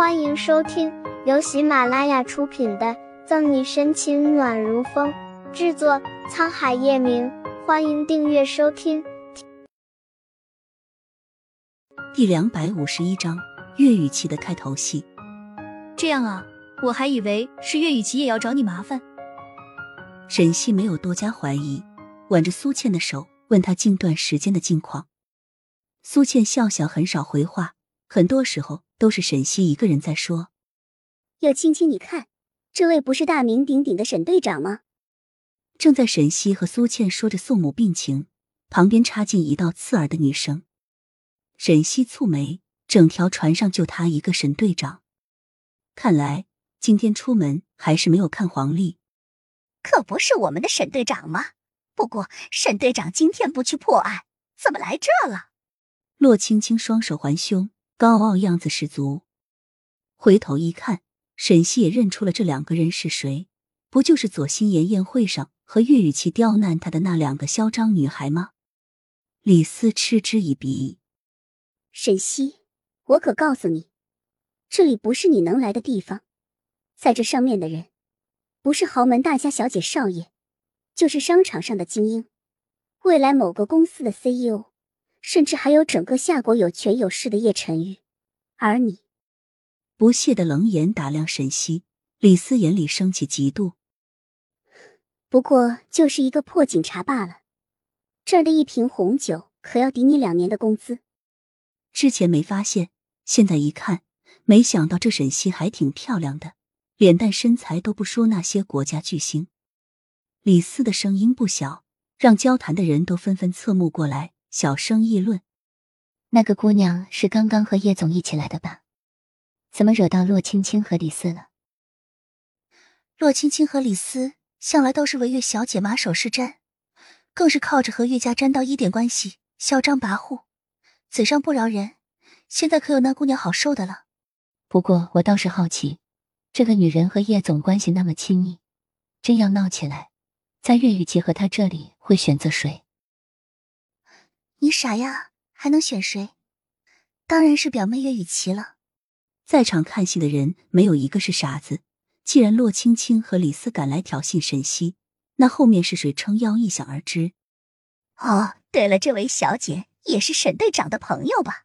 欢迎收听由喜马拉雅出品的《赠你深情暖如风》，制作沧海夜明。欢迎订阅收听。第两百五十一章岳雨琪的开头戏。这样啊，我还以为是岳雨琪也要找你麻烦。沈西没有多加怀疑，挽着苏倩的手，问她近段时间的近况。苏倩笑笑，很少回话，很多时候都是沈西一个人在说。叶青青，你看，这位不是大名鼎鼎的沈队长吗？正在沈西和苏倩说着宋母病情，旁边插进一道刺耳的女声。沈西蹙眉，整条船上就他一个沈队长，看来今天出门还是没有看黄历。可不是我们的沈队长吗？不过沈队长今天不去破案，怎么来这了？洛青青双手环胸，高傲样子十足。回头一看，沈西也认出了这两个人是谁，不就是左心言宴会上和岳雨琪刁难他的那两个嚣张女孩吗？李斯嗤之以鼻。沈西，我可告诉你，这里不是你能来的地方。在这上面的人，不是豪门大家小姐少爷，就是商场上的精英，未来某个公司的 CEO。甚至还有整个夏国有权有势的叶晨玉，而你，不屑的冷眼打量沈西，李斯眼里升起嫉妒。不过就是一个破警察罢了，这儿的一瓶红酒可要抵你两年的工资。之前没发现，现在一看，没想到这沈西还挺漂亮的，脸蛋身材都不输那些国家巨星。李斯的声音不小，让交谈的人都纷纷侧目过来。小声议论：“那个姑娘是刚刚和叶总一起来的吧？怎么惹到洛青青和李斯了？”洛青青和李斯向来都是为岳小姐马首是瞻，更是靠着和岳家沾到一点关系，嚣张跋扈，嘴上不饶人。现在可有那姑娘好受的了？不过我倒是好奇，这个女人和叶总关系那么亲密，真要闹起来，在岳雨琪和他这里会选择谁？你傻呀，还能选谁？当然是表妹岳雨琪了。在场看戏的人没有一个是傻子。既然洛青青和李斯赶来挑衅沈西，那后面是谁撑腰，一想而知。哦，对了，这位小姐也是沈队长的朋友吧？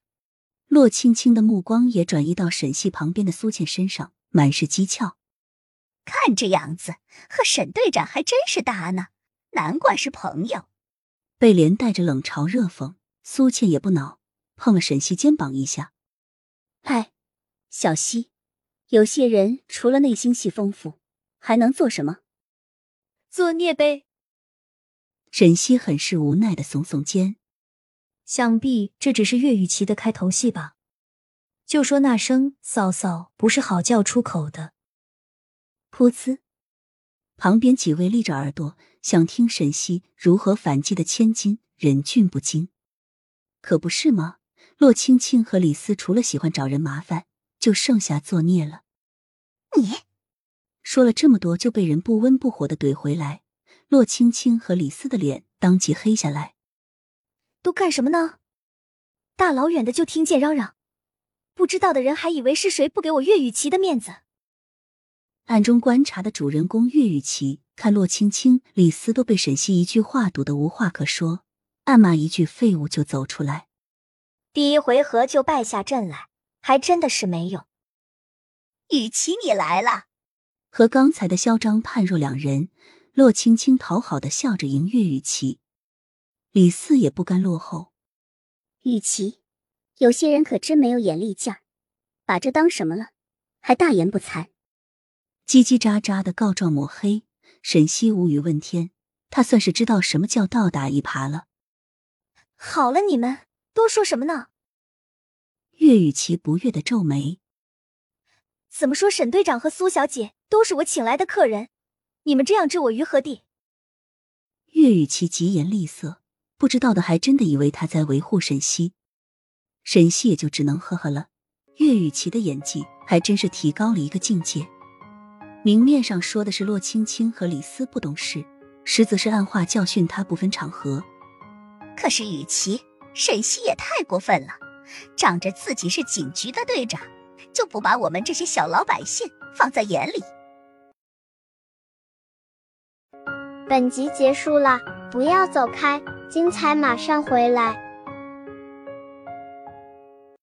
洛青青的目光也转移到沈西旁边的苏倩身上，满是讥诮。看这样子，和沈队长还真是搭呢，难怪是朋友。被连带着冷嘲热讽，苏倩也不恼，碰了沈西肩膀一下：“哎，小西，有些人除了内心戏丰富，还能做什么？作孽呗。”沈西很是无奈的耸耸肩：“想必这只是岳雨琪的开头戏吧？就说那声嫂嫂不是好叫出口的。”噗呲，旁边几位立着耳朵。想听沈西如何反击的千金忍俊不禁，可不是吗？洛青青和李斯除了喜欢找人麻烦，就剩下作孽了。你说了这么多，就被人不温不火的怼回来。洛青青和李斯的脸当即黑下来。都干什么呢？大老远的就听见嚷嚷，不知道的人还以为是谁不给我岳雨琪的面子。暗中观察的主人公岳雨琪。看洛青青、李斯都被沈西一句话堵得无话可说，暗骂一句废物就走出来。第一回合就败下阵来，还真的是没用。雨琪，你来了。和刚才的嚣张判若两人，洛青青讨好的笑着迎岳雨琪，李四也不甘落后。雨琪，有些人可真没有眼力劲儿，把这当什么了，还大言不惭，叽叽喳喳的告状抹黑。沈西无语问天，他算是知道什么叫倒打一耙了。好了，你们多说什么呢？岳雨琪不悦的皱眉。怎么说？沈队长和苏小姐都是我请来的客人，你们这样置我于何地？岳雨琪疾言厉色，不知道的还真的以为他在维护沈西。沈西也就只能呵呵了。岳雨琪的演技还真是提高了一个境界。明面上说的是洛青青和李斯不懂事，实则是暗话教训他不分场合。可是雨琦、沈西也太过分了，仗着自己是警局的队长，就不把我们这些小老百姓放在眼里。本集结束了，不要走开，精彩马上回来。